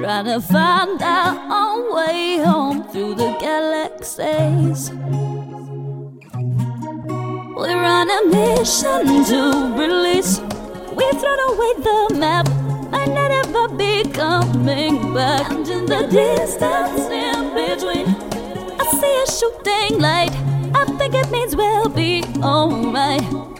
trying to find our way home through the galaxies. We're on a mission to release. We've thrown away the map. Might not ever be coming back. And in the distance in between, I see a shooting light. I think it means we'll be alright.